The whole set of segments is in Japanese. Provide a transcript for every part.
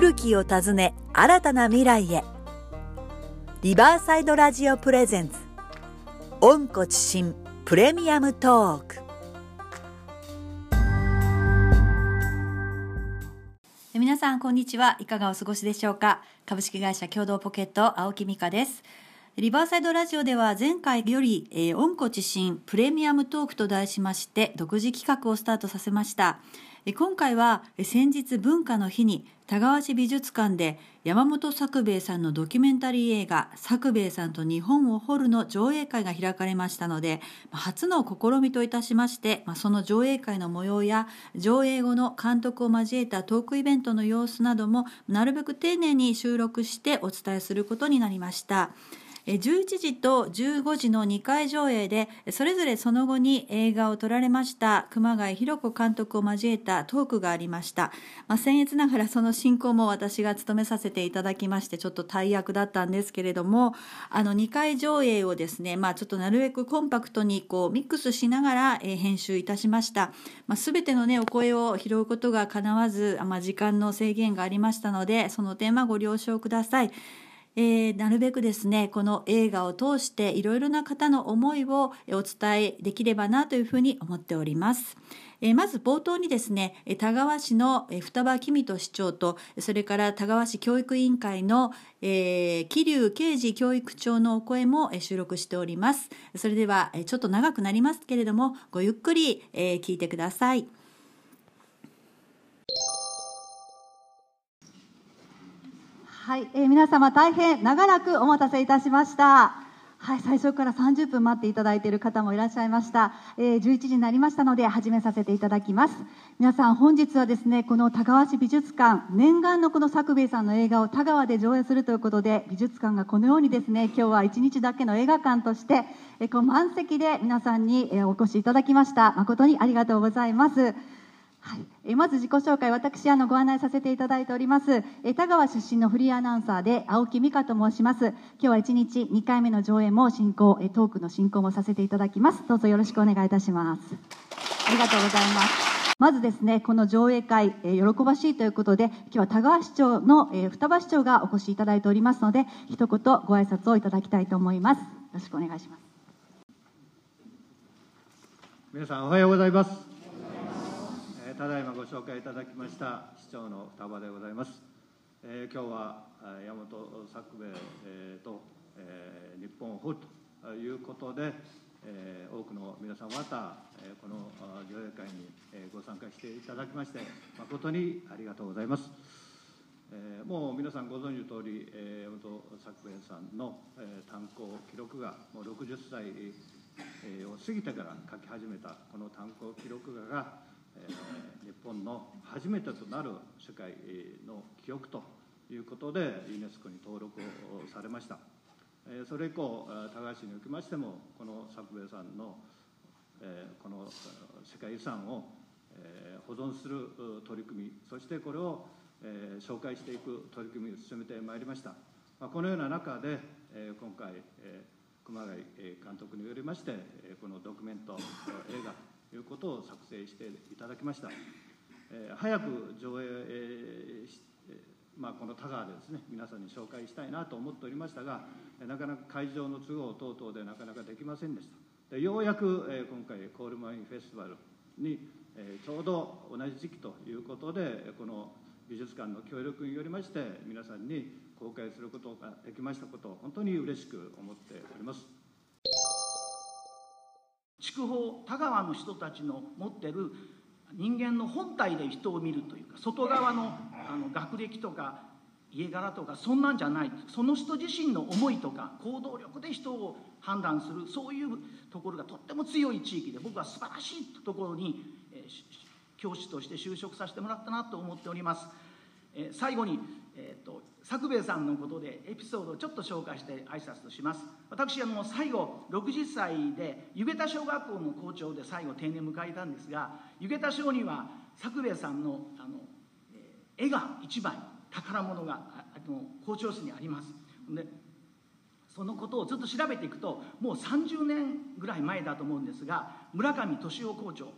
古きを訪ね新たな未来へ。リバーサイドラジオプレゼンツ。温故知新プレミアムトーク。皆さんこんにちは。いかがお過ごしでしょうか？株式会社共同ポケット青木美香です。リバーサイドラジオでは前回より、えー、温故知新プレミアムトークと題しまして独自企画をスタートさせました。今回は先日文化の日に田川市美術館で山本作兵衛さんのドキュメンタリー映画「作兵衛さんと日本を掘る」の上映会が開かれましたので初の試みといたしましてその上映会の模様や上映後の監督を交えたトークイベントの様子などもなるべく丁寧に収録してお伝えすることになりました。11時と15時の2回上映でそれぞれその後に映画を撮られました熊谷博子監督を交えたトークがありました、まあ、僭越ながらその進行も私が務めさせていただきましてちょっと大役だったんですけれどもあの2回上映をですね、まあ、ちょっとなるべくコンパクトにこうミックスしながら、編集いたしました、まあ、全てのねお声を拾うことがかなわず、まあ、時間の制限がありましたのでその点はご了承ください。えー、なるべくですねこの映画を通していろいろな方の思いをお伝えできればなというふうに思っております。えー、まず冒頭にですね田川市の双葉公人市長とそれから田川市教育委員会の、えー、桐生啓治教育長のお声も収録しております。それではちょっと長くなりますけれどもごゆっくり、えー、聞いてください。はい、えー、皆様大変長らくお待たせいたしました。はい、最初から30分待っていただいている方もいらっしゃいました。えー、11時になりましたので始めさせていただきます。皆さん本日はですね、この田川市美術館、念願のこの作兵衛さんの映画を田川で上映するということで、美術館がこのようにですね、今日は1日だけの映画館として、えー、こう満席で皆さんに、お越しいただきました。誠にありがとうございます。はい、えまず自己紹介、私あのご案内させていただいております、え田川出身のフリーアナウンサーで青木美香と申します。今日は1日2回目の上演も進行、えトークの進行もさせていただきます。どうぞよろしくお願いいたします。ありがとうございます。まずですね、この上映会、えー、喜ばしいということで、今日は田川市長の、えー、双葉市長がお越しいただいておりますので、一言ご挨拶をいただきたいと思います。よろしくお願いします。皆さんおはようございます。ただいまご紹介いただきました市長の双葉でございます。えー、今日は山本作兵衛、えー、と、えー、日本を掘るということで、えー、多くの皆様方、えー、この上映会に、えー、ご参加していただきまして誠にありがとうございます。えー、もう皆さんご存知の通り、えー、山本作兵衛さんの、えー、炭鉱記録がもう60歳、えー、を過ぎてから書き始めたこの炭鉱記録画が日本の初めてとなる世界の記憶ということでユネスコに登録をされました。それ以降高橋におきましてもこの作兵衛さんのこの世界遺産を保存する取り組みそしてこれを紹介していく取り組みを進めてまいりました。このような中で今回熊谷監督によりましてこのドキュメント映画いうことを作成していただきました、えー、早く上映、えー、まあ、この田川でですね皆さんに紹介したいなと思っておりましたがなかなか会場の都合等々でなかなかできませんでしたでようやく、えー、今回コールマインフェスティバルに、えちょうど同じ時期ということでこの美術館の協力によりまして皆さんに公開することができましたことを本当に嬉しく思っております。筑豊田川の人たちの持ってる人間の本体で人を見るというか外側のあの学歴とか家柄とかそんなんじゃないその人自身の思いとか行動力で人を判断するそういうところがとっても強い地域で僕は素晴らしいところに、えー、教師として就職させてもらったなと思っております。えー、最後に、えーと、作兵衛さんのことでエピソードをちょっと紹介して挨拶とします。私はもう最後60歳で湯桁小学校の校長で最後定年迎えたんですが湯桁小には作兵衛さんのあの、えー、絵が一枚宝物があの校長室にあります。でそのことをずっと調べていくともう30年ぐらい前だと思うんですが村上俊夫校長ちょ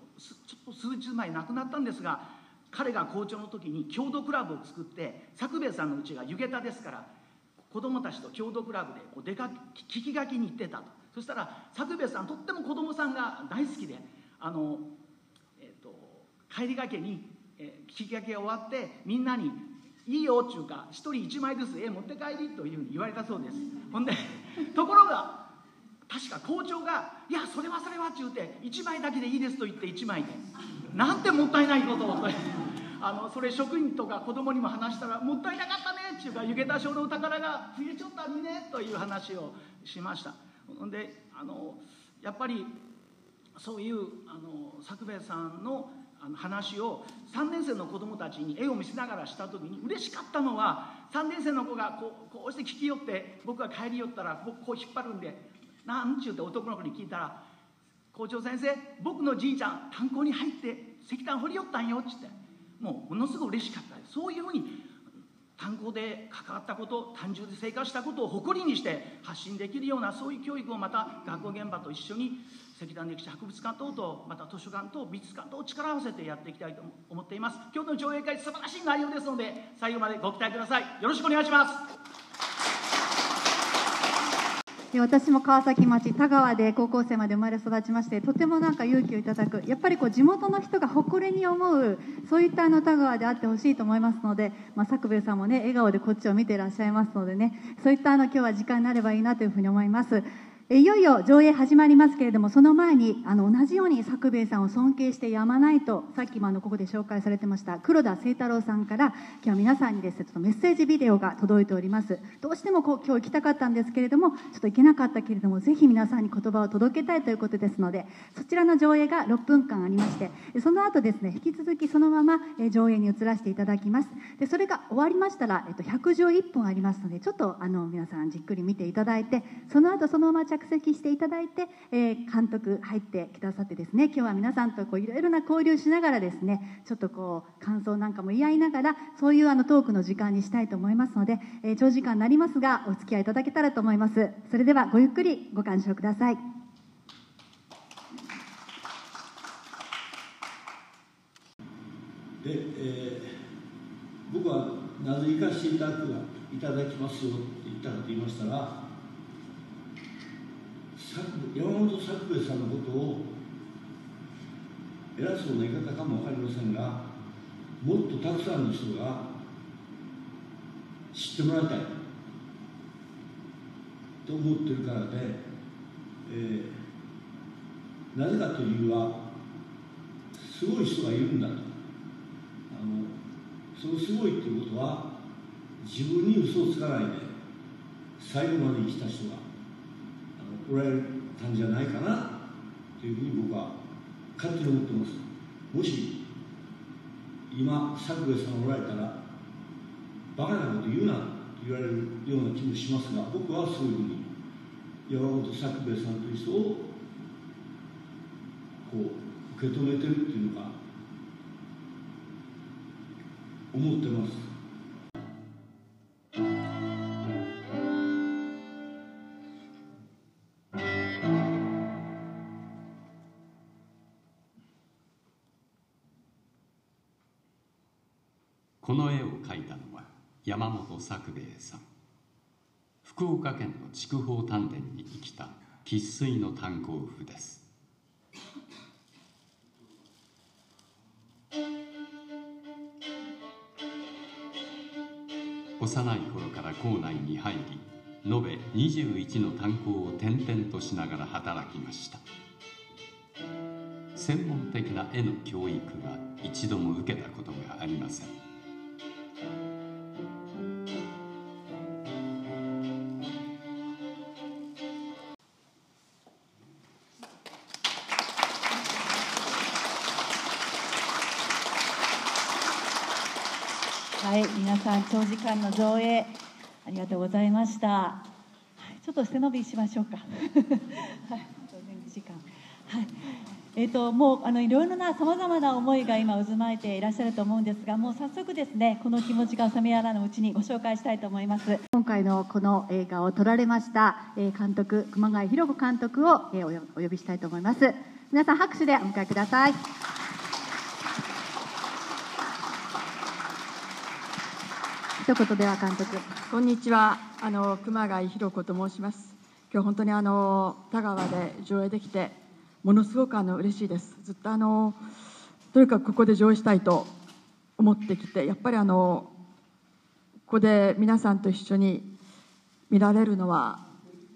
っと数日前亡くなったんですが彼が校長の時に郷土クラブを作って作兵衛さんのうちが湯桁ですから子供たちと郷土クラブでこう出か聞き書きに行ってたと。そしたら作兵衛さんとっても子供さんが大好きであの、えーと、帰りがけに、えー、聞き書きが終わってみんなに「いいよ」っていうか「一人一枚ずつ絵持って帰り」というふうに言われたそうです。ほんで ところが確か校長が「いやそれはそれは」って言うて「1枚だけでいいです」と言って1枚で。なんてもったいないことをあのそれ職員とか子供にも話したら「もったいなかったね」っていうか「湯桁町のお宝が増えちゃったにね」という話をしました。ほんであのやっぱりそういうあの作兵衛さんのあの話を3年生の子供たちに絵を見せながらした時に嬉しかったのは3年生の子がこうこうして聞き寄って僕が帰り寄ったらこうこう引っ張るんで「なんちゅう」って男の子に聞いたら「校長先生僕のじいちゃん炭鉱に入って石炭掘り寄ったんよ」っつって。もうものすごく嬉しかったそういうふうに炭鉱で関わったこと単純で生活したことを誇りにして発信できるようなそういう教育をまた学校現場と一緒に石炭歴史博物館等とまた図書館と美術館と力を合わせてやっていきたいと思っています。今日の上映会素晴らしい内容ですので最後までご期待ください。よろしくお願いします。で私も川崎町田川で高校生まで生まれ育ちましてとてもなんか勇気をいただく。やっぱりこう地元の人が誇りに思うそういったあの田川であってほしいと思いますので、まあ、作兵衛さんもね笑顔でこっちを見ていらっしゃいますのでねそういったあの今日は時間になればいいなというふうに思います。いよいよ上映始まりますけれどもその前にあの同じように作兵衛さんを尊敬してやまないとさっきもあのここで紹介されてました黒田清太郎さんから今日は皆さんにですねちょっとメッセージビデオが届いております。どうしてもこう今日行きたかったんですけれどもちょっと行けなかったけれどもぜひ皆さんに言葉を届けたいということですのでそちらの上映が6分間ありましてその後ですね引き続きそのまま上映に移らせていただきます。でそれが終わりましたら、えっと、111分ありますのでちょっとあの皆さんじっくり見ていただいてその後そのまま着席していただいて、えー、監督入ってくださってですね。今日は皆さんといろいろな交流しながらですねちょっとこう感想なんかも言い合いながらそういうあのトークの時間にしたいと思いますので、えー、長時間になりますがお付き合いいただけたらと思います。それではごゆっくりご鑑賞ください。で、えー、僕はなぜ行かせていただくいただきますよって言ったかと言いましたら山本作兵衛さんのことを偉そうな言い方かも分かりませんがもっとたくさんの人が知ってもらいたい。と思ってるからで、えー、なぜかというはすごい人がいるんだと。あのそのすごいっていうことは自分に嘘をつかないで最後まで生きた人がおられたんじゃないかなというふうに僕は勝手に思ってます。もし今作兵衛さんおられたらバカなこと言うなと言われるような気もしますが僕はそういうふうに山本作兵衛さんという人をこう受け止めてるっていうのか思ってます。山本作兵衛さん。福岡県の筑豊丹田に生きた生粋の炭鉱夫です。幼い頃から校内に入り延べ21の炭鉱を転々としながら働きました。専門的な絵の教育は一度も受けたことがありません。はい皆さん長時間の上映ありがとうございました、はい、ちょっと背伸びしましょうか。はい時間。はい。えーと、もうあのいろいろなさまざまな思いが今渦巻いていらっしゃると思うんですがもう早速ですねこの気持ちが冷めやらぬうちにご紹介したいと思います。今回のこの映画を撮られました、えー、監督熊谷博子監督を、えー、お呼びしたいと思います。皆さん拍手でお迎えください。一言では監督。こんにちは。あの熊谷弘子と申します。今日本当にあの田川で上映できてものすごくあの嬉しいです。ずっとあのとにかくここで上映したいと思ってきてやっぱりあのここで皆さんと一緒に見られるのは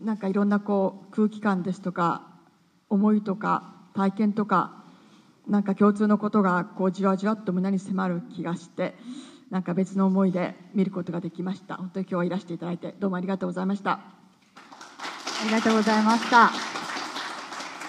なんかいろんなこう空気感ですとか思いとか体験とかなんか共通のことがこうじわじわっと胸に迫る気がしてなんか別の思いで見ることができました。本当に今日はいらしていただいてどうもありがとうございました。ありがとうございました。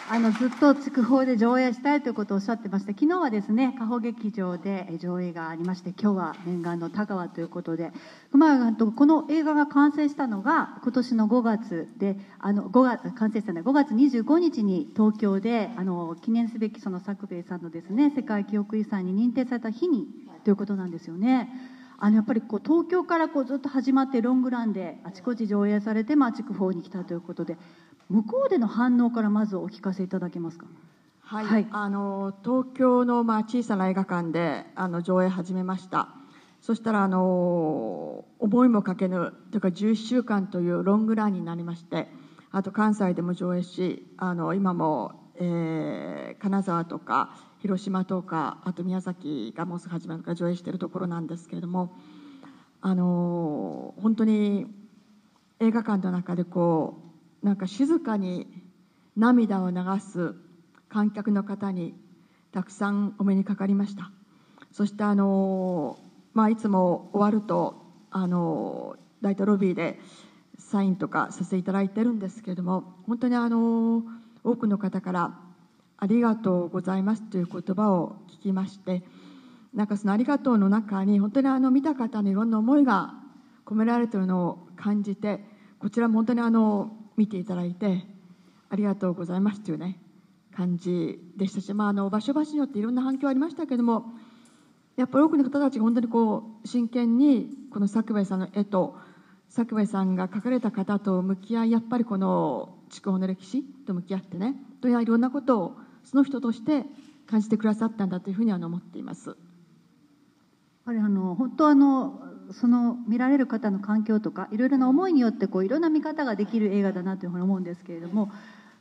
あのずっと筑豊で上映したいということをおっしゃってました昨日はですね加穂劇場で上映がありまして今日は念願の田川ということで熊谷監督この映画が完成したのが今年の5月であの5月完成したのは5月25日に東京であの記念すべきその作兵衛さんのですね世界記憶遺産に認定された日にということなんですよね。あのやっぱりこう東京からこうずっと始まってロングランであちこち上映されて、まあ、筑豊に来たということで向こうでの反応からまずお聞かせいただけますか？はい、はい、あの東京のまあ小さな映画館であの上映始めました。そしたらあの思いもかけぬというか11週間というロングランになりまして、あと関西でも上映し、あの今も、えー、金沢とか広島とかあと宮崎がもうすぐ始まるから上映しているところなんですけれども、あの本当に映画館の中でこうなんか静かに涙を流す観客の方にたくさんお目にかかりました。そしてあの、まあ、いつも終わるとあの大統ロビーでサインとかさせていただいてるんですけれども本当にあの多くの方から「ありがとうございます」という言葉を聞きましてなんかその「ありがとう」の中に本当にあの見た方のいろんな思いが込められてるのを感じてこちらも本当にあの見ていただいてありがとうございますというね感じでしたし、まあ、あの場所場所によっていろんな反響ありましたけどもやっぱり多くの方たちが本当にこう真剣にこの作兵衛さんの絵と作兵衛さんが描かれた方と向き合いやっぱりこの筑豊の歴史と向き合ってねといろんなことをその人として感じてくださったんだというふうには思っています。やっぱりあの本当あのその見られる方の環境とかいろいろな思いによってこういろんな見方ができる映画だなというふうに思うんですけれども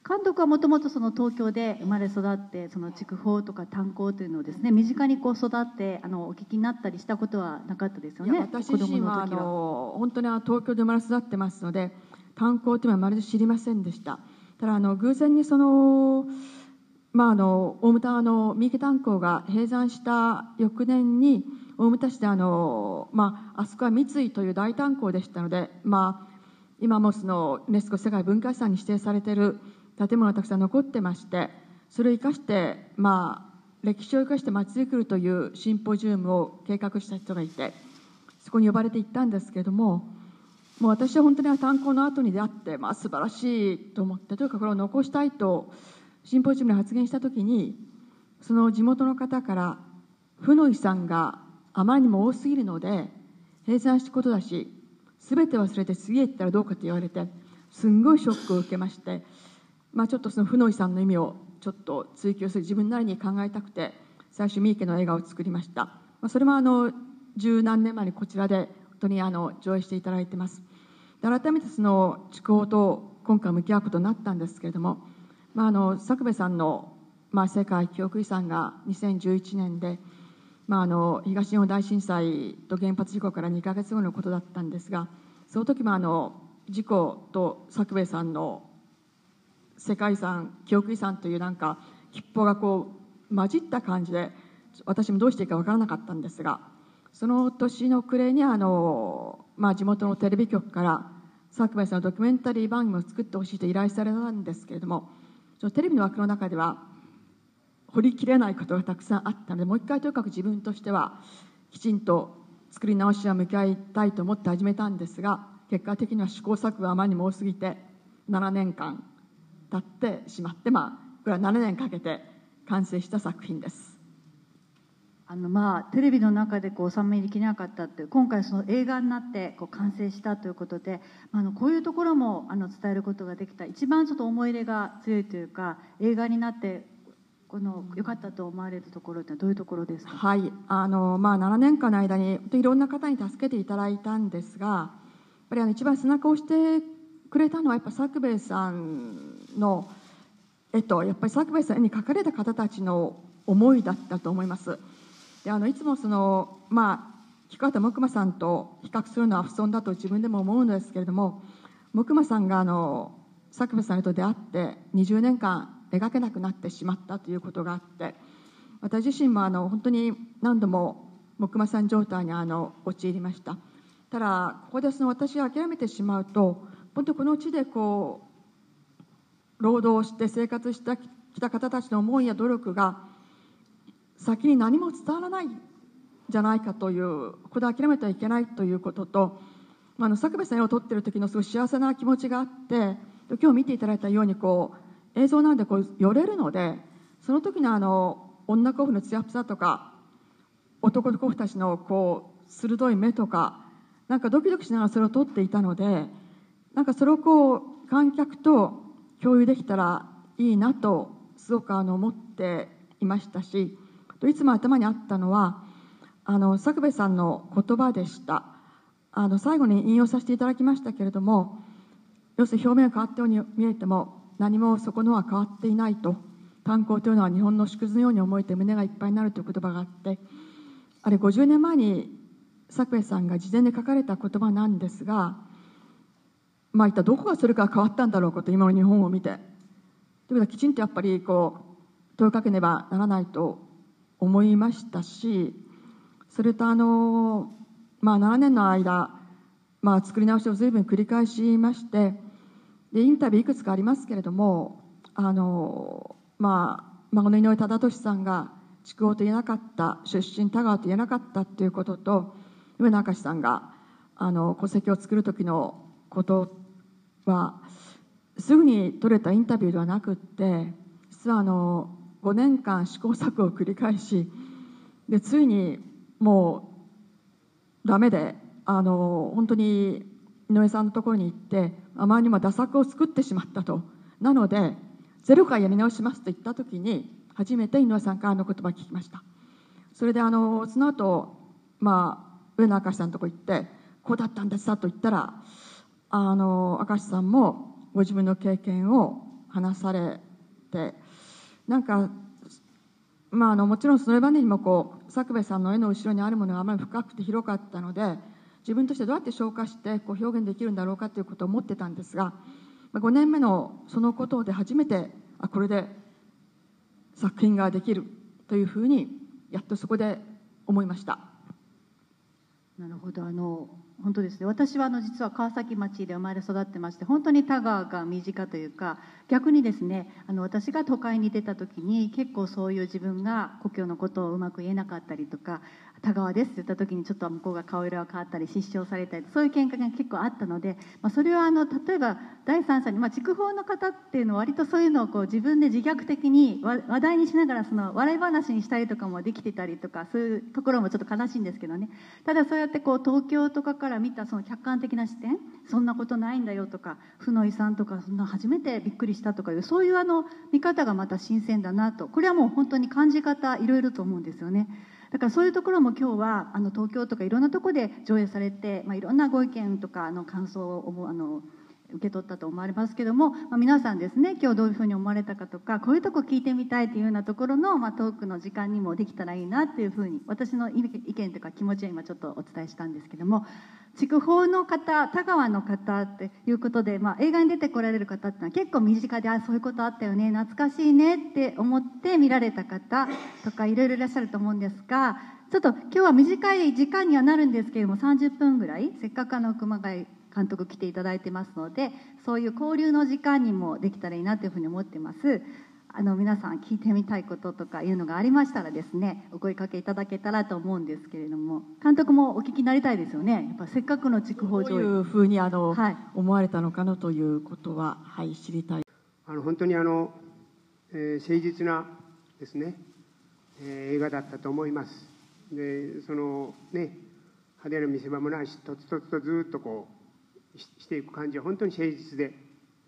監督はもともとその東京で生まれ育ってその筑豊とか炭鉱というのをですね身近にこう育ってあのお聞きになったりしたことはなかったですよね私自身はあの本当に東京で生まれ育ってますので炭鉱というのはまるで知りませんでした。ただあの偶然にそのまあ、あの大牟田の三池炭鉱が閉山した翌年に大牟田市であの、まあ、あそこは三井という大炭鉱でしたので、まあ、今もそのネスコ世界文化遺産に指定されている建物がたくさん残ってましてそれを生かして、まあ、歴史を生かしてまちづくるというシンポジウムを計画した人がいてそこに呼ばれて行ったんですけれどももう私は本当に炭鉱の後に出会って、まあ、素晴らしいと思ってというかこれを残したいとシンポジウムで発言した時にその地元の方から負の遺産があまりにも多すぎるので閉山したことだし全て忘れて次へ行ったらどうかと言われてすんごいショックを受けまして、まあ、ちょっとその負の遺産の意味をちょっと追求する自分なりに考えたくて最初三池の映画を作りました、まあ、それもあの十何年前にこちらで本当にあの上映していただいてます。改めてその筑豊と今回向き合うことになったんですけれども、まあ、あの作部さんの、まあ、世界記憶遺産が2011年でまあ、あの東日本大震災と原発事故から2か月後のことだったんですがその時もあの事故と作兵衛さんの世界遺産記憶遺産というなんか吉報がこう混じった感じで私もどうしていいか分からなかったんですがその年の暮れにあの、まあ、地元のテレビ局から作兵衛さんのドキュメンタリー番組を作ってほしいと依頼されたんですけれどもそのテレビの枠の中では掘りきれないことがたくさんあったのでもう一回とにかく自分としてはきちんと作り直しは向き合いたいと思って始めたんですが結果的には試行錯誤があまりにも多すぎて7年間経ってしまってまあこれは7年かけて完成した作品です。あのまあテレビの中でこう収めできなかったって今回その映画になってこう完成したということで、あのこういうところもあの伝えることができた一番ちょっと思い入れが強いというか映画になってこの良かったと思われるところってどういうところですか？はい、あのまあ7年間の間にいろんな方に助けていただいたんですが、やっぱりあの一番背中を押してくれたのはやっぱ作兵衛さんの絵とやっぱり作兵衛さんに描かれた方たちの思いだったと思います。であのいつもそのまあ菊畑木馬さんと比較するのは不損だと自分でも思うんですけれども木馬さんがあの作兵衛さんと出会って20年間描けなくなってしまったということがあって私自身もあの本当に何度も木馬さん状態にあの陥りました。ただここでその私が諦めてしまうと本当この地でこう労働して生活してきた方たちの思いや努力が先に何も伝わらない。じゃないかというここで諦めてはいけないということとあの作部さんを撮ってる時のすごい幸せな気持ちがあって今日見ていただいたようにこう映像なんでこう寄れるのでその時のあの女候補の艶っさとか男の候補たちのこう鋭い目とかなんかドキドキしながらそれを撮っていたのでなんかそれをこう観客と共有できたらいいなとすごくあの思っていましたしいつも頭にあったのはあの作部さんの言葉でした。あの最後に引用させていただきましたけれども要するに表面が変わったように見えても何もそこのは変わっていないと。炭鉱というのは日本の縮図のように思えて胸がいっぱいになるという言葉があってあれ50年前に作部さんが事前に書かれた言葉なんですがまあ一体どこがそれから変わったんだろうかと今の日本を見て。ということはきちんとやっぱりこう問いかけねばならないと思いましたしそれとあの、まあ、7年の間、まあ、作り直しを随分繰り返しましてでインタビューいくつかありますけれどもあの、まあ、孫の井上忠俊さんが筑豊と言えなかった出身田川と言えなかったということと上野明さんがあの戸籍を作る時のことはすぐに取れたインタビューではなくって実はあの5年間試行錯誤を繰り返しでついにもうダメであの本当に井上さんのところに行ってあまりにも打作を作ってしまったと。なのでゼロからやり直しますと言った時に初めて井上さんからの言葉を聞きました。それであのその後、まあ上野明さんのとこ行ってこうだったんですさと言ったらあの明石さんもご自分の経験を話されてなんかまあ、あのもちろんその場にもこう作部さんの絵の後ろにあるものがあまり深くて広かったので自分としてどうやって消化してこう表現できるんだろうかということを思ってたんですが5年目のそのことで初めてあこれで作品ができるというふうにやっとそこで思いました。なるほどあの本当ですね。私はあの実は川崎町で生まれ育ってまして本当に田川が身近というか逆にですねあの私が都会に出た時に結構そういう自分が故郷のことをうまく言えなかったりとか田川ですって言った時にちょっと向こうが顔色が変わったり失笑されたりそういう喧嘩が結構あったので、まあ、それはあの例えば第三者に、まあ、筑豊の方っていうのは割とそういうのをこう自分で自虐的に話題にしながらその笑い話にしたりとかもできてたりとかそういうところもちょっと悲しいんですけどねただそうやってこう東京とかから見たその客観的な視点そんなことないんだよとか負の遺産とかそんな初めてびっくりしたとかいうそういうあの見方がまた新鮮だなとこれはもう本当に感じ方いろいろと思うんですよね。だからそういうところも今日はあの東京とかいろんなところで上映されて、まあ、いろんなご意見とかの感想をあの受け取ったと思われますけども、まあ、皆さんですね今日どういうふうに思われたかとかこういうとこ聞いてみたいというようなところの、まあ、トークの時間にもできたらいいなというふうに私の意見とか気持ちは今ちょっとお伝えしたんですけども筑豊の方田川の方っていうことで、まあ、映画に出てこられる方ってのは結構身近であそういうことあったよね懐かしいねって思って見られた方とかいろいろいらっしゃると思うんですがちょっと今日は短い時間にはなるんですけれども30分ぐらいせっかくあの熊谷監督来ていただいてますのでそういう交流の時間にもできたらいいなというふうに思ってます。あの皆さん聞いてみたいこととかいうのがありましたらですねお声かけいただけたらと思うんですけれども監督もお聞きになりたいですよね。やっぱせっかくの筑豊上。映どういうふうにあの、はい、思われたのかなということは、はい、知りたい。あの本当にあの、えー、誠実なですね、えー、映画だったと思います。でそのね派手な見せ場もないしとつとつとずっとこうしていく感じは本当に誠実で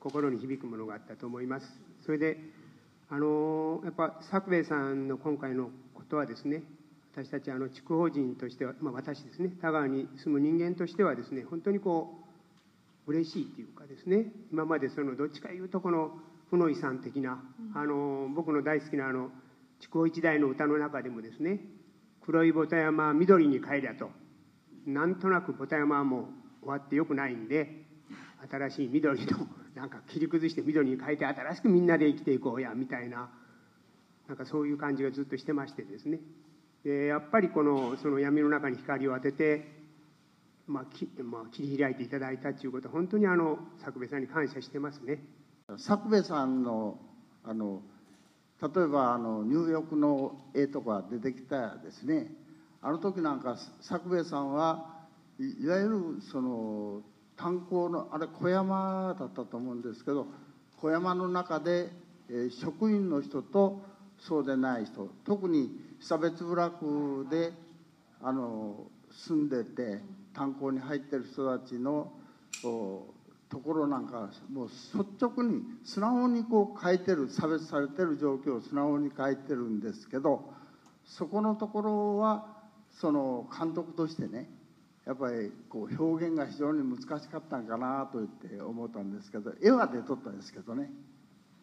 心に響くものがあったと思います。それであのやっぱ作兵衛さんの今回のことはですね私たちあの筑豊人としては、まあ、私ですね田川に住む人間としてはですね本当にこう嬉しいというかですね今までそのどっちかいうとこの負の遺産的な、あの僕の大好きなあの筑豊一代の歌の中でもですね「黒いボタ山緑に帰りゃ」となんとなくボタ山はもう終わってよくないんで新しい緑のなんか切り崩して緑に変えて新しくみんなで生きていこうやみたいななんかそういう感じがずっとしてましてですねでやっぱりこのその闇の中に光を当てて、まあきまあ、切り開いていただいたということは本当にあの作兵衛さんに感謝してますね。作兵衛さんのあの例えばあの入浴の絵とか出てきたですねあの時なんか作兵衛さんはいわゆるその炭鉱のあれ小山だったと思うんですけど小山の中で、え、職員の人とそうでない人特に被別部落であの住んでて炭鉱に入ってる人たちのところなんかもう率直に素直にこう書いてる差別されてる状況を素直に書いてるんですけどそこのところはその監督としてねやっぱりこう表現が非常に難しかったんかなと言って思ったんですけど絵は出とったんですけどね。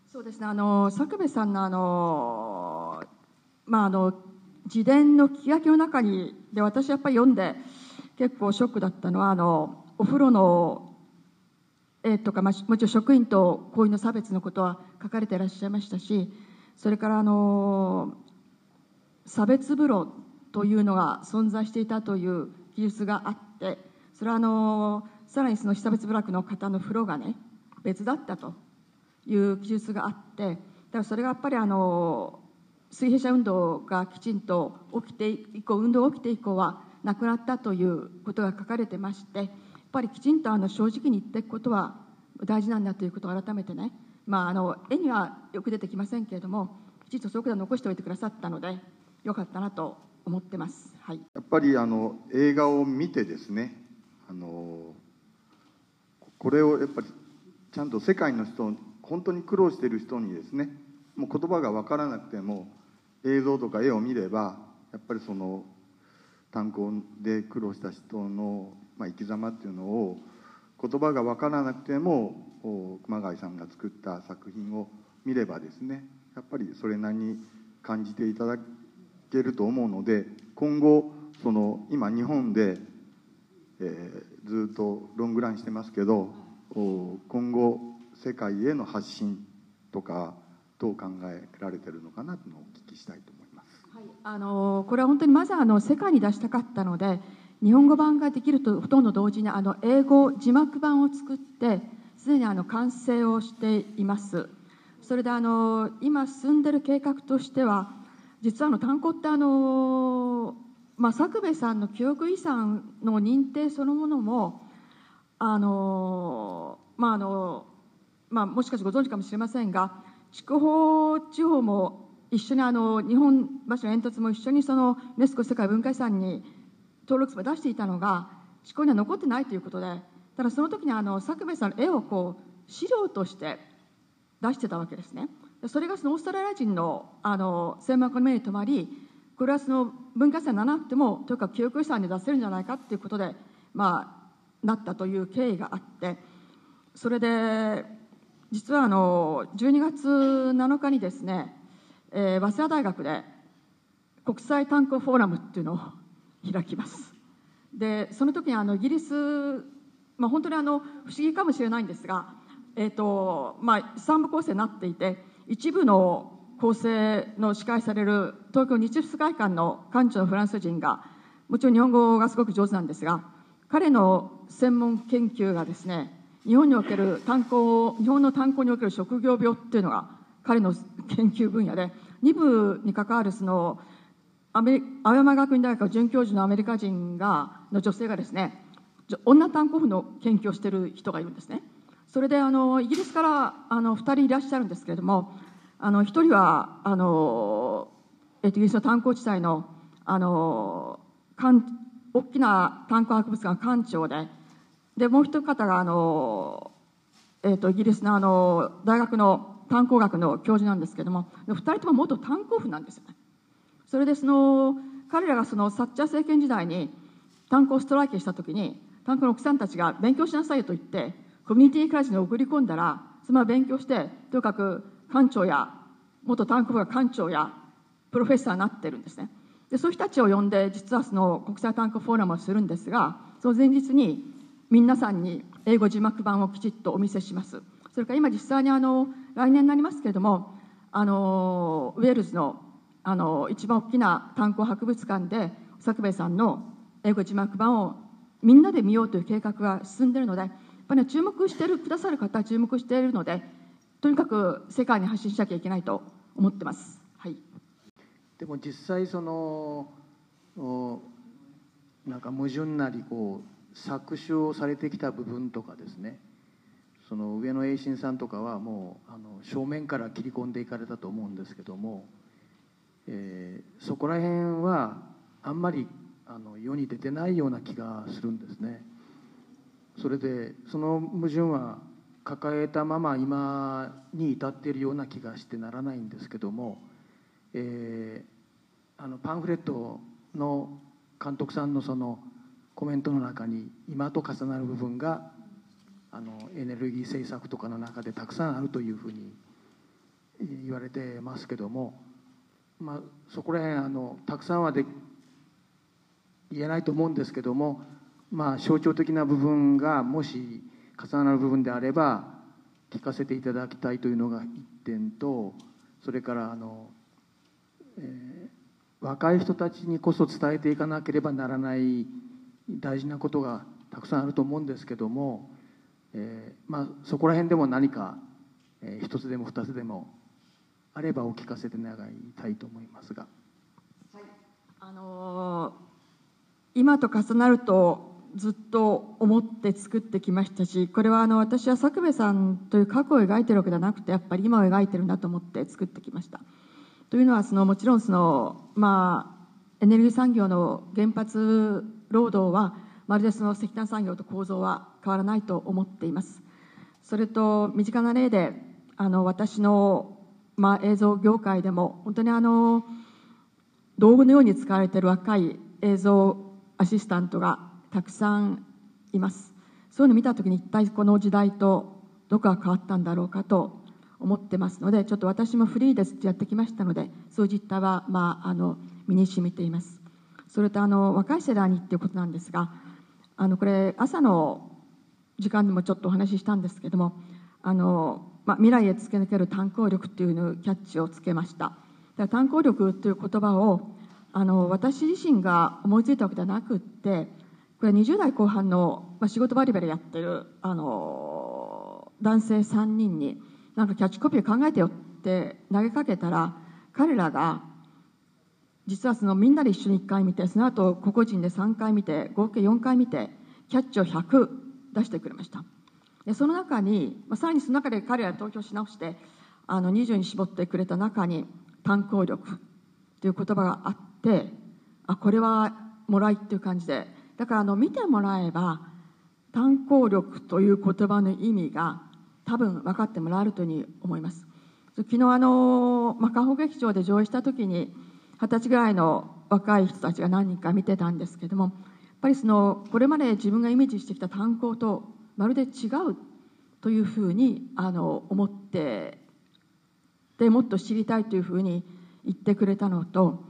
そうですねあの作部さんのあのまああの自伝の聞き書きの中にで私やっぱり読んで結構ショックだったのはあのお風呂の絵とか、まあ、もちろん職員と行為の差別のことは書かれていらっしゃいましたしそれからあの差別風呂というのが存在していたという記述があってそれはあのさらにその被差別部落の方の風呂がね別だったという記述があってだからそれがやっぱりあの水平社運動がきちんと起きて以降運動が起きて以降はなくなったということが書かれてましてやっぱりきちんとあの正直に言っていくことは大事なんだということを改めてね、まあ、あの絵にはよく出てきませんけれどもきちんとそういうことは残しておいてくださったのでよかったなと思ってます、はい、やっぱりあの映画を見てですねあのこれをやっぱりちゃんと世界の人本当に苦労している人にですねもう言葉が分からなくても映像とか絵を見ればやっぱりその炭鉱で苦労した人の、まあ、生き様っていうのを言葉が分からなくても熊谷さんが作った作品を見ればですねやっぱりそれなりに感じていただけると思うので今後その今日本で、えー、ずっとロングランしてますけど今後世界への発信とかどう考えられてるのかなというのをお聞きしたいと思います。はい、あのこれは本当にまずあの世界に出したかったので日本語版ができるとほとんど同時にあの英語字幕版を作ってすでにあの完成をしています。それであの今進んでる計画としては実はあの炭鉱ってあの、まあ、作部さんの記憶遺産の認定そのものもあの、まああのまあ、もしかしてご存知かもしれませんが筑豊地方も一緒にあの日本橋の煙突も一緒にそのネスコ世界文化遺産に登録を出していたのが筑豊には残ってないということでただその時にあの作部さんの絵をこう資料として出してたわけですね。それがそのオーストラリア人のあの専門家の目に留まりこれはその文化遺産にならなくてもというか記憶遺産に出せるんじゃないかということで、まあ、なったという経緯があってそれで実はあの12月7日にですね、えー、早稲田大学で国際炭鉱フォーラムっていうのを 開きます。でその時にあのイギリス、まあ、本当にあの不思議かもしれないんですが、えーとまあ、3部構成になっていて一部の構成の司会される東京日仏会館の館長のフランス人がもちろん日本語がすごく上手なんですが彼の専門研究がですね日本における炭鉱日本の炭鉱における職業病っていうのが彼の研究分野で2部に関わるそのアメリ青山学院大学准教授のアメリカ人がの女性がですね女炭鉱夫の研究をしている人がいるんですね。それであのイギリスからあの2人いらっしゃるんですけれどもあの1人はあの、えっと、イギリスの炭鉱地帯のあの大きな炭鉱博物館館長ででもう一方があの、えっと、イギリスのあの大学の炭鉱学の教授なんですけれども2人とも元炭鉱夫なんですよね。それでその彼らがそのサッチャー政権時代に炭鉱ストライキした時に炭鉱の奥さんたちが勉強しなさいよと言ってコミュニティクラスに送り込んだらその勉強してとにかく館長や元炭鉱夫が館長やプロフェッサーになってるんですね。でそういう人たちを呼んで実はその国際炭鉱フォーラムをするんですがその前日に皆さんに英語字幕版をきちっとお見せします。それから今実際にあの来年になりますけれどもあのウェールズのあの一番大きな炭鉱博物館で作兵衛さんの英語字幕版をみんなで見ようという計画が進んでいるのでぱり、ね、注目してるくださる方は注目しているのでとにかく世界に発信しなきゃいけないと思ってます。はい、でも実際そのなんか矛盾なりこう搾取をされてきた部分とかですねその上野栄信さんとかはもうあの正面から切り込んでいかれたと思うんですけども、えー、そこら辺はあんまりあの世に出てないような気がするんですね。それでその矛盾は抱えたまま今に至っているような気がしてならないんですけども、えー、あのパンフレットの監督さんのそのコメントの中に今と重なる部分があのエネルギー政策とかの中でたくさんあるというふうに言われてますけども、まあ、そこら辺あのたくさんはで言えないと思うんですけども、まあ、象徴的な部分がもし重なる部分であれば聞かせていただきたいというのが1点とそれからあの、えー、若い人たちにこそ伝えていかなければならない大事なことがたくさんあると思うんですけどもえー、まあ、そこら辺でも何か、えー、一つでも二つでもあればお聞かせ願いたいと思いますが。はい、あのー、今と重なるとずっと思って作ってきましたしこれはあの私は作部さんという過去を描いてるわけではなくてやっぱり今を描いてるんだと思って作ってきました。というのはそのもちろんその、まあ、エネルギー産業の原発労働はまるでその石炭産業と構造は変わらないと思っていますそれと身近な例であの私の、まあ、映像業界でも本当にあの道具のように使われている若い映像アシスタントがたくさんいます。そういうのを見た時に一体この時代とどこが変わったんだろうかと思ってますのでちょっと私もフリーですってやってきましたのでそういう実態は、まあ、あの身に染みています。それとあの若い世代にっていうことなんですがあのこれ朝の時間でもちょっとお話ししたんですけどもあの、まあ、未来へ突き抜ける炭鉱力というのキャッチをつけました。炭鉱力という言葉をあの私自身が思いついたわけではなくってこれ20代後半の、まあ、仕事バリバリやってるあの男性3人になんかキャッチコピー考えてよって投げかけたら彼らが実はそのみんなで一緒に1回見てその後個々人で3回見て合計4回見てキャッチを100出してくれました。でその中に、まあ、さらにその中で彼ら投票し直してあの20に絞ってくれた中に炭鉱力という言葉があってあこれはもらいっていう感じでだからあの見てもらえば炭鉱力という言葉の意味が多分分かってもらえるというふうに思います。昨日あの、まあ、劇場で上映した時に二十歳ぐらいの若い人たちが何人か見てたんですけどもやっぱりそのこれまで自分がイメージしてきた炭鉱とまるで違うというふうにあの思ってでもっと知りたいというふうに言ってくれたのと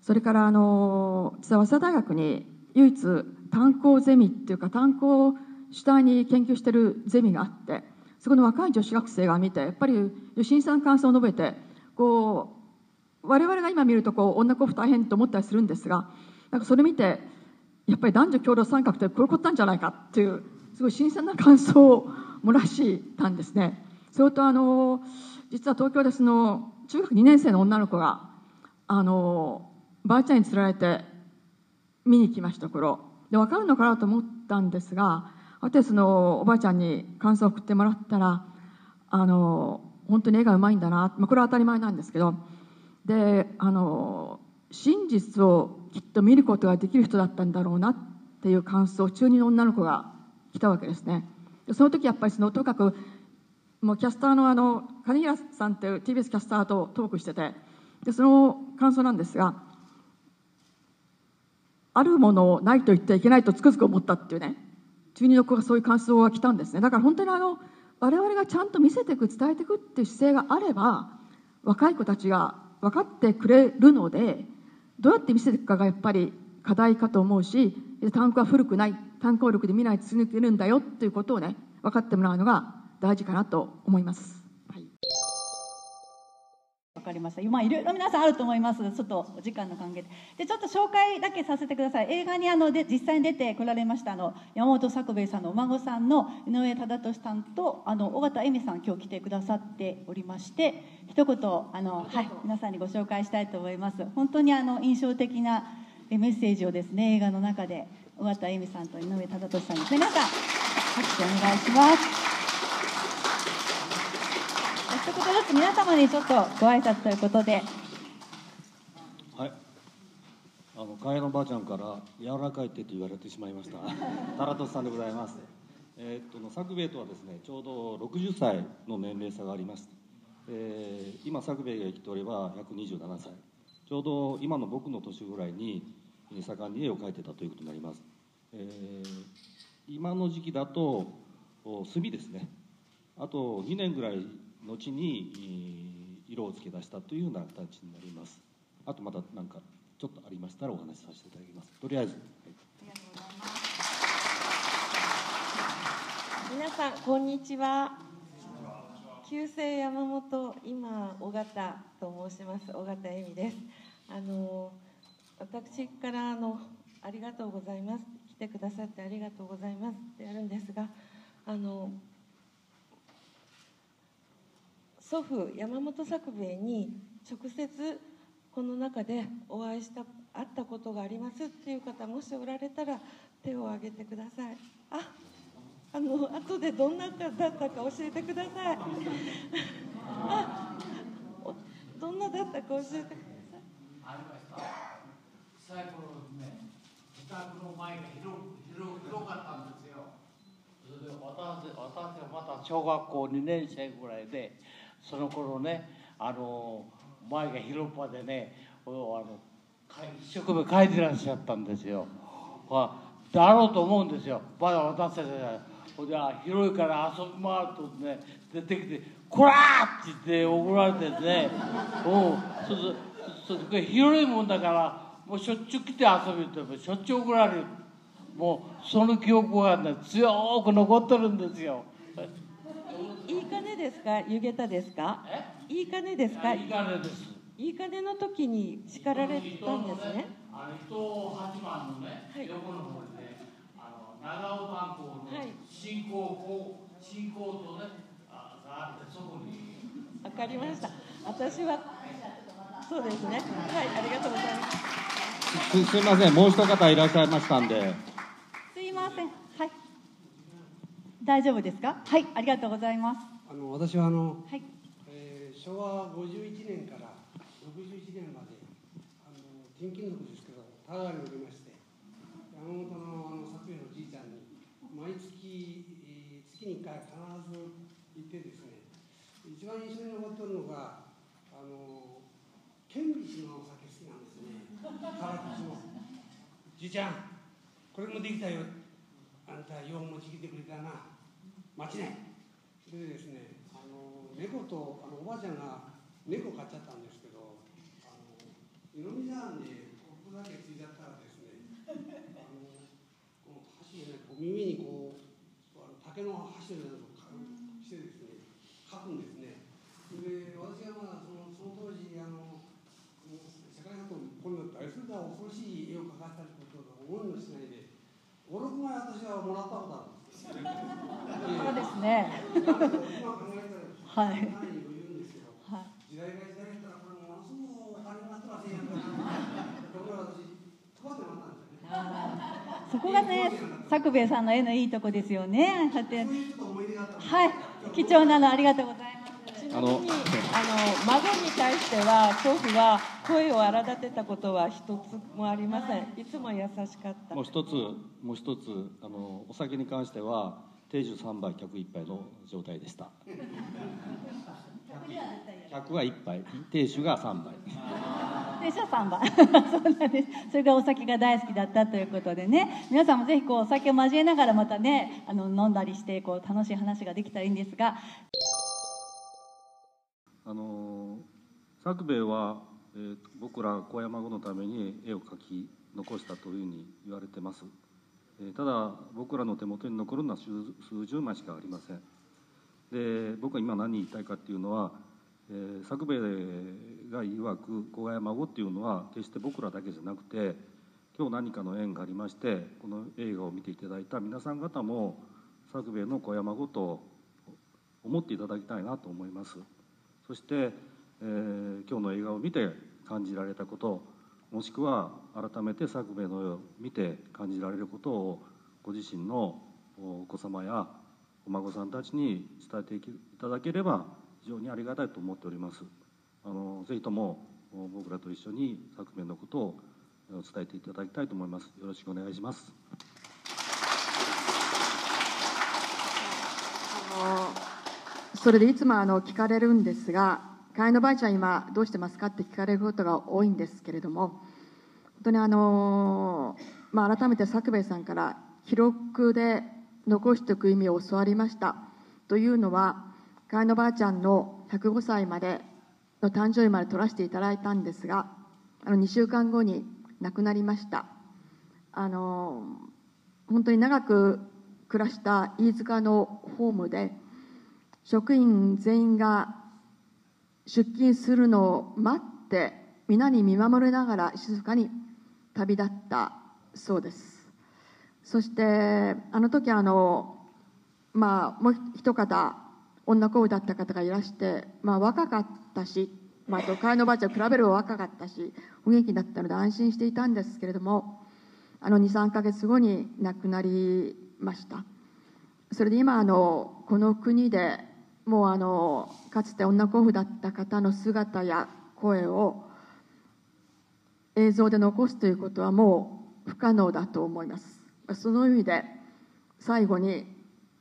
それからあの実は早稲田大学に唯一炭鉱ゼミっていうか炭鉱主体に研究してるゼミがあってそこの若い女子学生が見てやっぱり吉井さん感想を述べてこう我々が今見るとこう女交付大変と思ったりするんですがなんかそれ見てやっぱり男女共同参画ってこういうことなんじゃないかっていうすごい新鮮な感想を漏らしたんですね。それとあの実は東京でその中学2年生の女の子があのばあちゃんにつられて見に来ました頃で分かるのかなと思ったんですがあとそのおばあちゃんに感想を送ってもらったらあの本当に絵がうまいんだな、まあ、これは当たり前なんですけどであの真実をきっと見ることができる人だったんだろうなっていう感想中二の女の子が来たわけですね。でその時やっぱりそのとにかくもうキャスターのあの金平さんっていう TBS キャスターとトークしててでその感想なんですがあるものをないと言ってはいけないとつくづく思ったっていうね中二の子がそういう感想が来たんですねだから本当にあの我々がちゃんと見せていく伝えていくっていう姿勢があれば若い子たちが分かってくれるのでどうやって見せていくかがやっぱり課題かと思うし単価は古くない単効力で未来続けるんだよっていうことをね分かってもらうのが大事かなと思います。わかりました。まあ、いろいろ皆さんあると思います。ちょっとお時間の関係で。で、ちょっと紹介だけさせてください。映画にあの、で、実際に出てこられました、あの、山本作兵衛さんのお孫さんの井上忠俊さんと、あの、尾形恵美さん、今日来てくださっておりまして、一言、あの、はい、皆さんにご紹介したいと思います。本当にあの、印象的なメッセージをですね、映画の中で、尾形恵美さんと井上忠俊さんですね。皆さん、拍手お願いします。皆様にちょっとご挨拶ということで。はい。あの、かえのばあちゃんから柔らかいってと言われてしまいました。タラトスさんでございます。えー、っと、の作兵衛とはですね、ちょうど60歳の年齢差があります。えー、今作兵衛が生きておれば127歳。ちょうど今の僕の年ぐらいに盛んに絵を描いてたということになります。えー、今の時期だと墨ですね。あと2年ぐらい後に色を付け出したというような形になります。あとまた何かちょっとありましたらお話しさせていただきます。とりあえず、はい、ありがとうございます。皆さんこんにちは。旧姓山本今尾形と申します。尾形恵美です。あの私からあのありがとうございます。来てくださってありがとうございます。ってやるんですがあの祖父山本作兵衛に直接この中でお会いした会ったことがありますっていう方もしおられたら手を挙げてください。ああの後でどんな方だったか教えてください。あどんなだったか教えてください。ありました。小さい頃ね自宅の前が広広広かったんですよ。それで私私はまた小学校2年生ぐらいでその頃ねあの前が広っ端でねあの一生懸命書いてらっしゃったんですよ。だろうと思うんですよまだ私たちは。じゃ広いから遊び回るとね出てきて「こら!」って言って怒られてねうんそうそうそう広いもんだからもうしょっちゅう来て遊びってしょっちゅう怒られるもうその記憶がね強く残ってるんですよ。いい金ですか？湯桁ですか？いい金ですか？いい金です。いい金の時に叱られたんですね。あの伊藤八幡のね、はい、横の方にねあの長尾観光の進行こう進行とねあってそこに。わかりました。私はそうですね。はいありがとうございます。すすいません。もう一方いらっしゃいましたんですいません大丈夫ですか？はいありがとうございます。あの私はあの、はい。えー、昭和51年から61年まであの転勤族ですけど田川におりまして山本のあの作品のじいちゃんに毎月、えー、月に1回必ず行ってですね一番印象に残ってるのがあの県立のお酒好きなんですね。辛口の。じいちゃんこれもできたよ。あんたよう持ち来てくれたな町ねそれでですねあの猫とあのおばあちゃんが猫飼っちゃったんですけどあの湯飲み山でここだけついちゃったらですねあのこの箸でねこう耳にこうあの竹の箸のようなのをしてですね書くんですね。で私はまだそのその当時あの世界学校こんな大それでは恐ろしい絵を描かせたことを思いもしないで56枚私はもらったことあるんです。そうですね。はい。そこがね、作兵衛さんの絵のいいとこですよね。はい、貴重なのありがとうございます。ちなみにあの孫に対しては祖父は声を荒立てたことは一つもありません。いつも優しかった。もう一つもう一つあのお酒に関しては定酒3杯客1杯の状態でした。客は1杯。定酒が3杯。定酒は3杯。そうなんです。それがお酒が大好きだったということでね。皆さんもぜひこうお酒を交えながらまたねあの飲んだりしてこう楽しい話ができたらいいんですがあの作兵衛は、えー、僕ら小山語のために絵を描き残したというふうに言われてます。ただ僕らの手元に残るのは数十枚しかありません。で僕は今何言いたいかっていうのは、えー、作兵衛が曰く小屋孫っていうのは決して僕らだけじゃなくて今日何かの縁がありましてこの映画を見ていただいた皆さん方も作兵衛の小山孫と思っていただきたいなと思います。そして、えー、今日の映画を見て感じられたこともしくは改めて作兵衛の絵を見て感じられることをご自身のお子様やお孫さんたちに伝えていただければ非常にありがたいと思っております。あのぜひとも僕らと一緒に作兵衛のことを伝えていただきたいと思います。よろしくお願いします。それでいつもあの聞かれるんですが会のばあちゃん今どうしてますか？って聞かれることが多いんですけれども本当にあの、まあ、改めて作兵衛さんから記録で残しておく意味を教わりました。というのは会のばあちゃんの105歳までの誕生日まで取らせていただいたんですがあの2週間後に亡くなりました。あの本当に長く暮らした飯塚のホームで職員全員が出勤するのを待って皆に見守りながら静かに旅立ったそうです。そしてあの時あのまあもう一方女子だった方がいらして、まあ、若かったし、まあ、と替えのばあちゃん比べれば若かったしお元気だったので安心していたんですけれどもあの23か月後に亡くなりました。それで今あのこの国でもうあのかつて女甲府だった方の姿や声を映像で残すということはもう不可能だと思います。その意味で最後に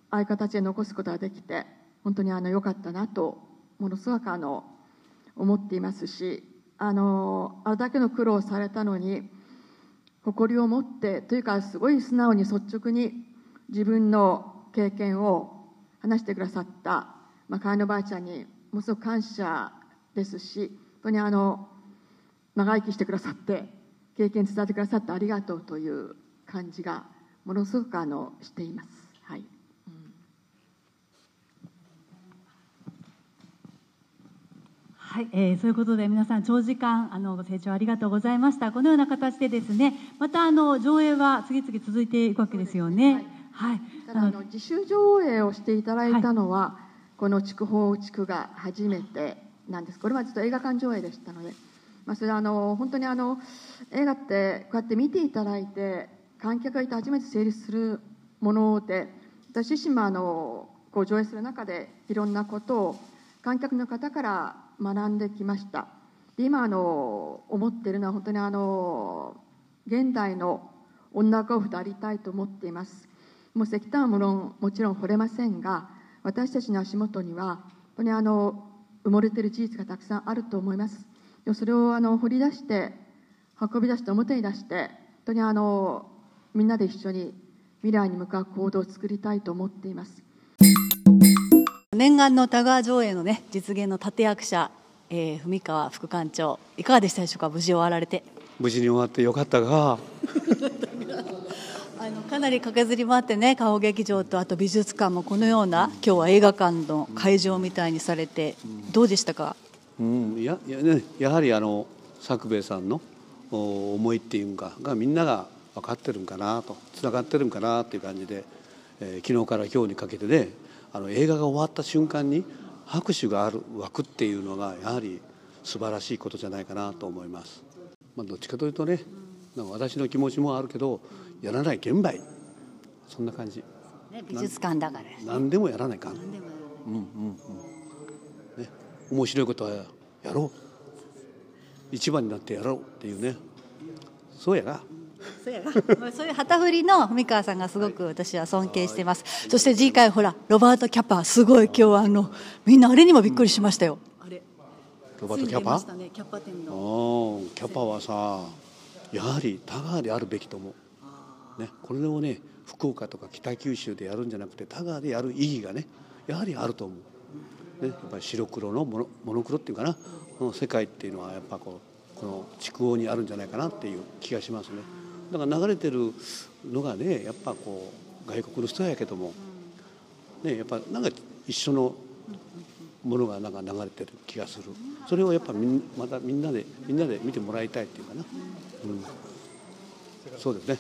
ああいう形で残すことができて本当にあの良かったなとものすごくあの思っていますしあのあれだけの苦労をされたのに誇りを持ってというかすごい素直に率直に自分の経験を話してくださったまあ、川のばあちゃんにものすごく感謝ですし本当にあの長生きしてくださって経験伝えてくださってありがとうという感じがものすごくあのしています。はい、はい、えー、そういうことで皆さん長時間あのご清聴ありがとうございました。このような形でですねまたあの上映は次々続いていくわけですよね。はい、はい、ただあの自主上映をしていただいたのは、はいこの筑豊地区が初めてなんです。これはずっと映画館上映でしたので、まあ、それはあの本当にあの映画ってこうやって見ていただいて観客がいて初めて成立するもので私自身もあのこう上映する中でいろんなことを観客の方から学んできました。で今あの思っているのは本当にあの現代の女夫婦でありたいと思っています。もう石炭はももちろん惚れませんが私たちの足元には本当にあの埋もれている事実がたくさんあると思います。それをあの掘り出して運び出して表に出して本当にあのみんなで一緒に未来に向かう行動を作りたいと思っています。念願の田川上映のね実現の立役者、えー、文川副館長いかがでしたでしょうか？無事終わられて。無事に終わってよかったがあのかなり駆けずり回ってね顔劇場とあと美術館もこのような今日は映画館の会場みたいにされて、どうでしたか、うん、やや,、ね、やはりあの作兵衛さんの思いっていうかがみんなが分かってるんかなとつながってるんかなっていう感じで、えー、昨日から今日にかけてねあの映画が終わった瞬間に拍手がある枠っていうのがやはり素晴らしいことじゃないかなと思います。まあ、どっちかというとねなんか私の気持ちもあるけどやらない現場そんな感じ、ね、美術館だから。何でもやらないかん。うんうんうん。ね面白いことはやろう。一番になってやろうっていうね。そうやがそうやな。そういう旗振りの文川さんがすごく私は尊敬してます。そして次回ほらロバート・キャパすごい今日はあのみんなあれにもびっくりしましたよ、あれ。ロバート・キャパ、ね、キャパ店の。キャパはさやはり田川であるべきと思う、ね、これをね福岡とか北九州でやるんじゃなくて田川でやる意義がねやはりあると思う、ね、やっぱり白黒のモノモノクロっていうかな。この世界っていうのはやっぱこうこの筑豊にあるんじゃないかなっていう気がしますね。だから流れてるのがねやっぱこう外国の人やけども、ね、やっぱなんか一緒のものがなんか流れてる気がする。それをやっぱみまたみんなでみんなで見てもらいたいっていうかな、うん、そうですね。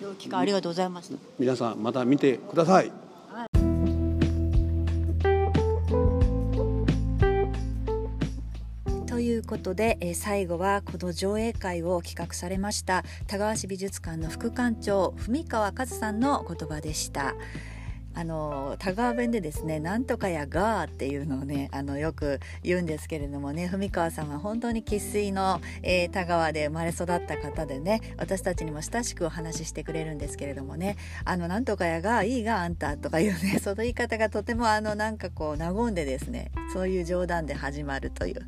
今日機会ありがとうございました皆さんまた見てくださいということで、えー、最後はこの上映会を企画されました田川市美術館の副館長文川和さんの言葉でした。あの田川弁でですね「なんとかやが」っていうのをねあのよく言うんですけれどもね文川さんは本当に生粋の、えー、田川で生まれ育った方でね私たちにも親しくお話ししてくれるんですけれどもね「あのなんとかやがいいがあんた」とかいうね その言い方がとてもあのなんかこう和んでですねそういう冗談で始まるという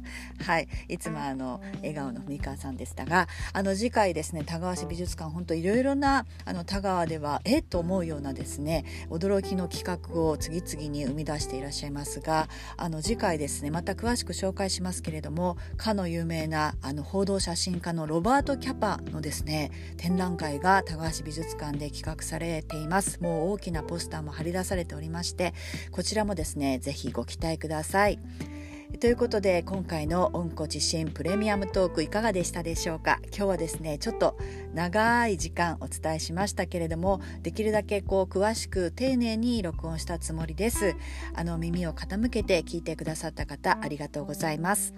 はいいつもあの笑顔の文川さんでしたがあの次回ですね田川市美術館本当いろいろなあの田川ではえ？っと思うようなですね驚きの企画を次々に生み出していらっしゃいますがあの次回ですねまた詳しく紹介しますけれどもかの有名なあの報道写真家のロバート・キャパのですね展覧会が高橋美術館で企画されていますもう大きなポスターも貼り出されておりましてこちらもですねぜひご期待ください。ということで今回の「温故知新プレミアムトーク」いかがでしたでしょうか？今日はですねちょっと長い時間お伝えしましたけれどもできるだけこう詳しく丁寧に録音したつもりです。あの耳を傾けて聞いてくださった方ありがとうございます。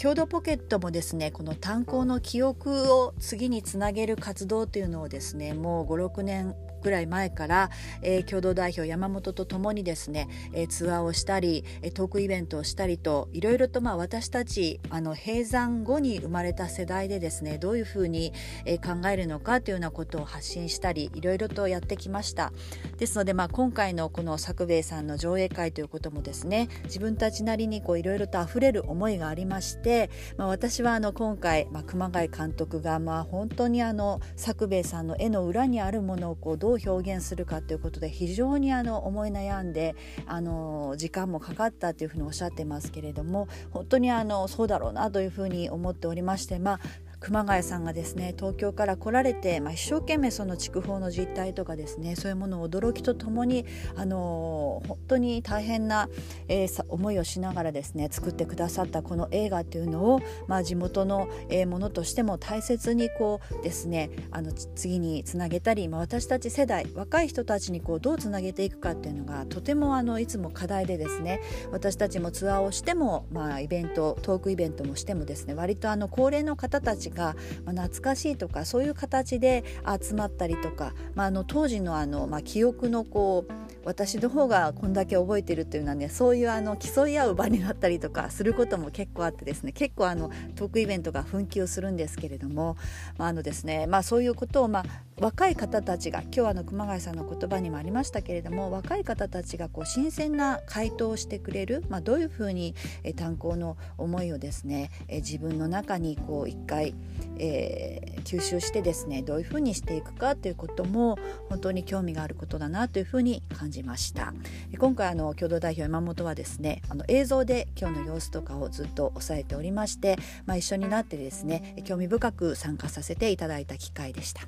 共同ポケットもですねこの炭鉱の記憶を次につなげる活動というのをですねもう56年ぐらい前から、えー、共同代表山本と共にですね、えー、ツアーをしたりトークイベントをしたりといろいろとまあ私たちあの閉山後に生まれた世代でですねどういうふうに、えー、考えるのかというようなことを発信したりいろいろとやってきました。ですので、まあ、今回のこの作兵衛さんの上映会ということもですね自分たちなりにいろいろとあふれる思いがありまして、まあ、私はあの今回、まあ、熊谷監督がまあ本当にあの作兵衛さんの絵の裏にあるものをこうどうどう表現するかということで非常にあの思い悩んであの時間もかかったというふうにおっしゃってますけれども本当にあのそうだろうなというふうに思っておりましてまあ熊谷さんがですね東京から来られて、まあ、一生懸命その筑豊の実態とかですねそういうものを驚きとともに、あの本当に大変な、えー、思いをしながらですね作ってくださったこの映画というのを、まあ、地元の、えー、ものとしても大切にこうですねあの次につなげたり、まあ、私たち世代若い人たちにこうどうつなげていくかっていうのがとてもあのいつも課題でですね私たちもツアーをしても、まあ、イベントトークイベントもしてもですね割とあの高齢の方たちが、まあ、懐かしいとかそういう形で集まったりとか、まあ、あの当時のあの、まあ、記憶のこう私の方がこんだけ覚えてるっていうのはねそういうあの競い合う場になったりとかすることも結構あってですね結構あのトークイベントが紛糾するんですけれども、まあ、あのですねまあ、そういうことを、まあ、若い方たちが今日あの熊谷さんの言葉にもありましたけれども若い方たちがこう新鮮な回答をしてくれる、まあ、どういうふうに、え炭鉱の思いをですね、え自分の中にこう一回、えー、吸収してですねどういうふうにしていくかということも本当に興味があることだなというふうに感じました今回あの共同代表山本はですねあの映像で今日の様子とかをずっと押さえておりまして、まあ、一緒になってですね興味深く参加させていただいた機会でした。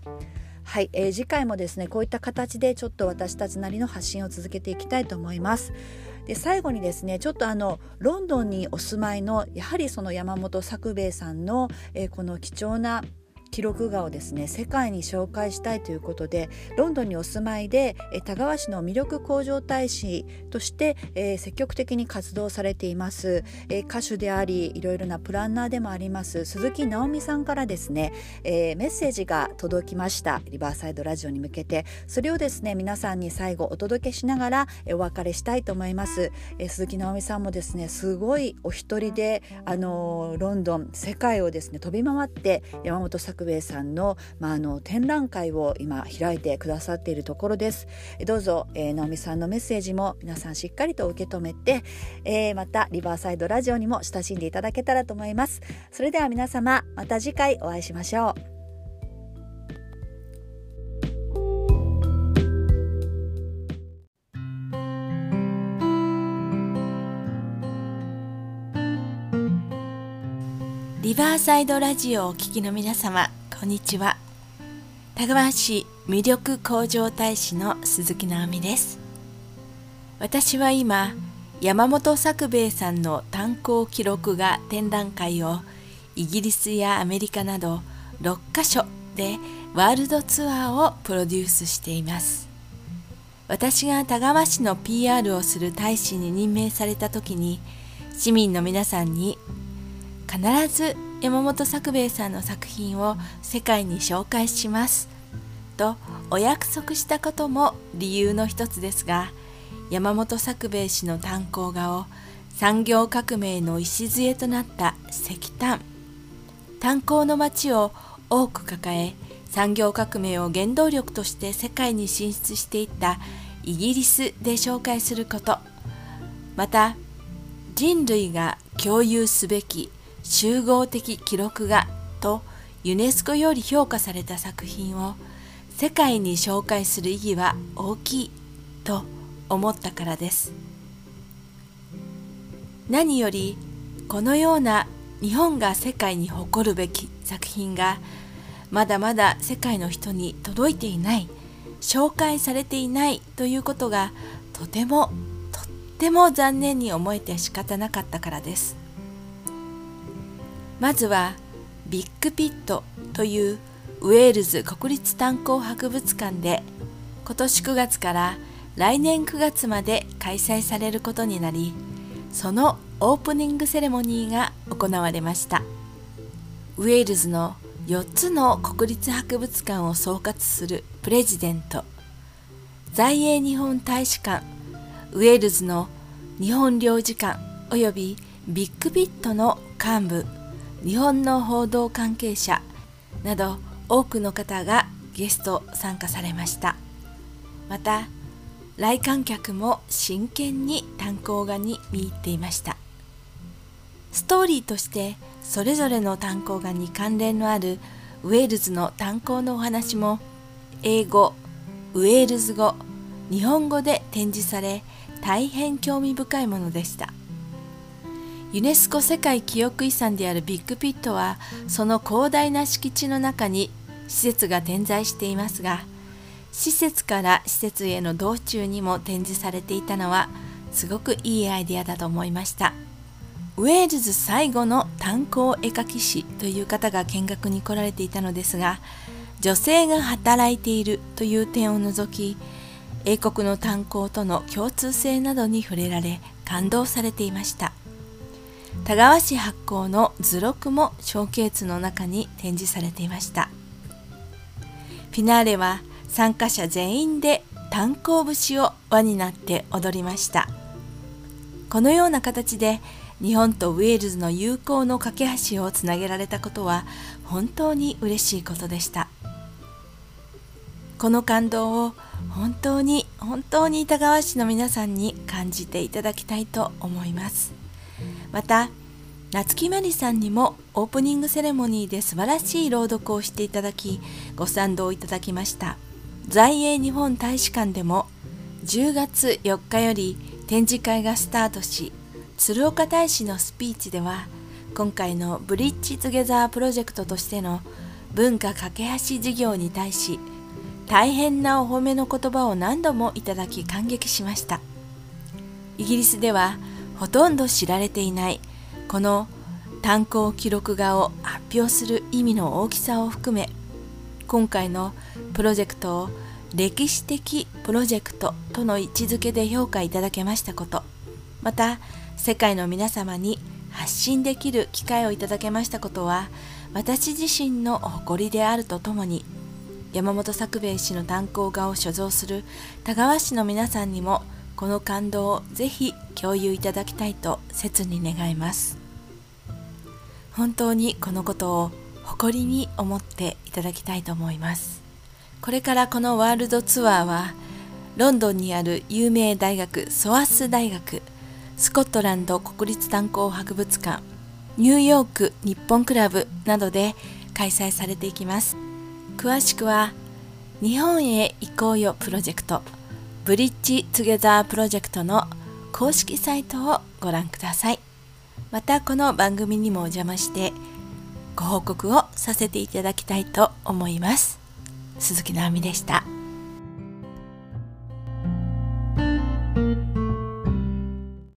はい、えー、次回もですねこういった形でちょっと私たちなりの発信を続けていきたいと思います。で最後にですねちょっとあのロンドンにお住まいのやはりその山本作兵衛さんの、えー、この貴重な記録画をですね世界に紹介したいということでロンドンにお住まいで田川市の魅力向上大使として、えー、積極的に活動されています、えー、歌手でありいろいろなプランナーでもあります鈴木直美さんからですね、えー、メッセージが届きました。リバーサイドラジオに向けて。それをですね皆さんに最後お届けしながら、お別れしたいと思います、え鈴木直美さんもですねすごいお一人であのロンドン世界をですね飛び回って山本作作兵衛さんの,、まあ、あの展覧会を今開いてくださっているところです。どうぞ、えー、直美さんのメッセージも皆さんしっかりと受け止めて、えー、またリバーサイドラジオにも親しんでいただけたらと思います。それでは皆様また次回お会いしましょう。リバーサイドラジオをお聴きの皆様こんにちは。田川市魅力向上大使の鈴木直美です。私は今山本作兵衛さんの炭鉱記録画展覧会をイギリスやアメリカなど6カ所でワールドツアーをプロデュースしています。私が田川市の PR をする大使に任命された時に市民の皆さんに必ず山本作兵衛さんの作品を世界に紹介します。とお約束したことも理由の一つですが山本作兵衛氏の炭鉱画を産業革命の礎となった石炭炭鉱の町を多く抱え産業革命を原動力として世界に進出していったイギリスで紹介すること。また人類が共有すべき集合的記録画とユネスコより評価された作品を世界に紹介する意義は大きいと思ったからです。何よりこのような日本が世界に誇るべき作品がまだまだ世界の人に届いていない紹介されていないということがとてもとっても残念に思えて仕方なかったからです。まずはビッグピットというウェールズ国立炭鉱博物館で今年9月から来年9月まで開催されることになりそのオープニングセレモニーが行われました。ウェールズの4つの国立博物館を総括するプレジデント。在英日本大使館ウェールズの日本領事館およびビッグピットの幹部。日本の報道関係者など多くの方がゲスト参加されました。また来館客も真剣に炭鉱画に見入っていました。ストーリーとしてそれぞれの炭鉱画に関連のあるウェールズの炭鉱のお話も英語ウェールズ語日本語で展示され大変興味深いものでした。ユネスコ世界記憶遺産であるビッグピットはその広大な敷地の中に施設が点在していますが施設から施設への道中にも展示されていたのはすごくいいアイデアだと思いました。ウェールズ最後の炭鉱絵描き師という方が見学に来られていたのですが女性が働いているという点を除き英国の炭鉱との共通性などに触れられ感動されていました。田川市発行の図録もショーケースの中に展示されていました。フィナーレは参加者全員で炭鉱節を輪になって踊りました。このような形で日本とウェールズの友好の架け橋をつなげられたことは本当に嬉しいことでした。この感動を本当に本当に田川市の皆さんに感じていただきたいと思います。また夏木マリさんにもオープニングセレモニーで素晴らしい朗読をしていただきご賛同いただきました。在英日本大使館でも10月4日より展示会がスタートし鶴岡大使のスピーチでは今回のブリッジトゥゲザープロジェクトとしての文化架け橋事業に対し大変なお褒めの言葉を何度もいただき感激しました。イギリスではほとんど知られていない。この炭鉱記録画を発表する意味の大きさを含め今回のプロジェクトを歴史的プロジェクトとの位置づけで評価いただけましたことまた世界の皆様に発信できる機会をいただけましたことは私自身の誇りであるとともに山本作兵衛氏の炭鉱画を所蔵する田川市の皆さんにもこの感動をぜひ共有いただきたいと切に願います。本当にこのことを誇りに思っていただきたいと思います。これからこのワールドツアーはロンドンにある有名大学ソアス大学スコットランド国立炭鉱博物館ニューヨーク日本クラブなどで開催されていきます。詳しくは日本へ行こうよプロジェクト。ブリッジトゥゲザープロジェクトの公式サイトをご覧くださいまたこの番組にもお邪魔してご報告をさせていただきたいと思います鈴木直美でした。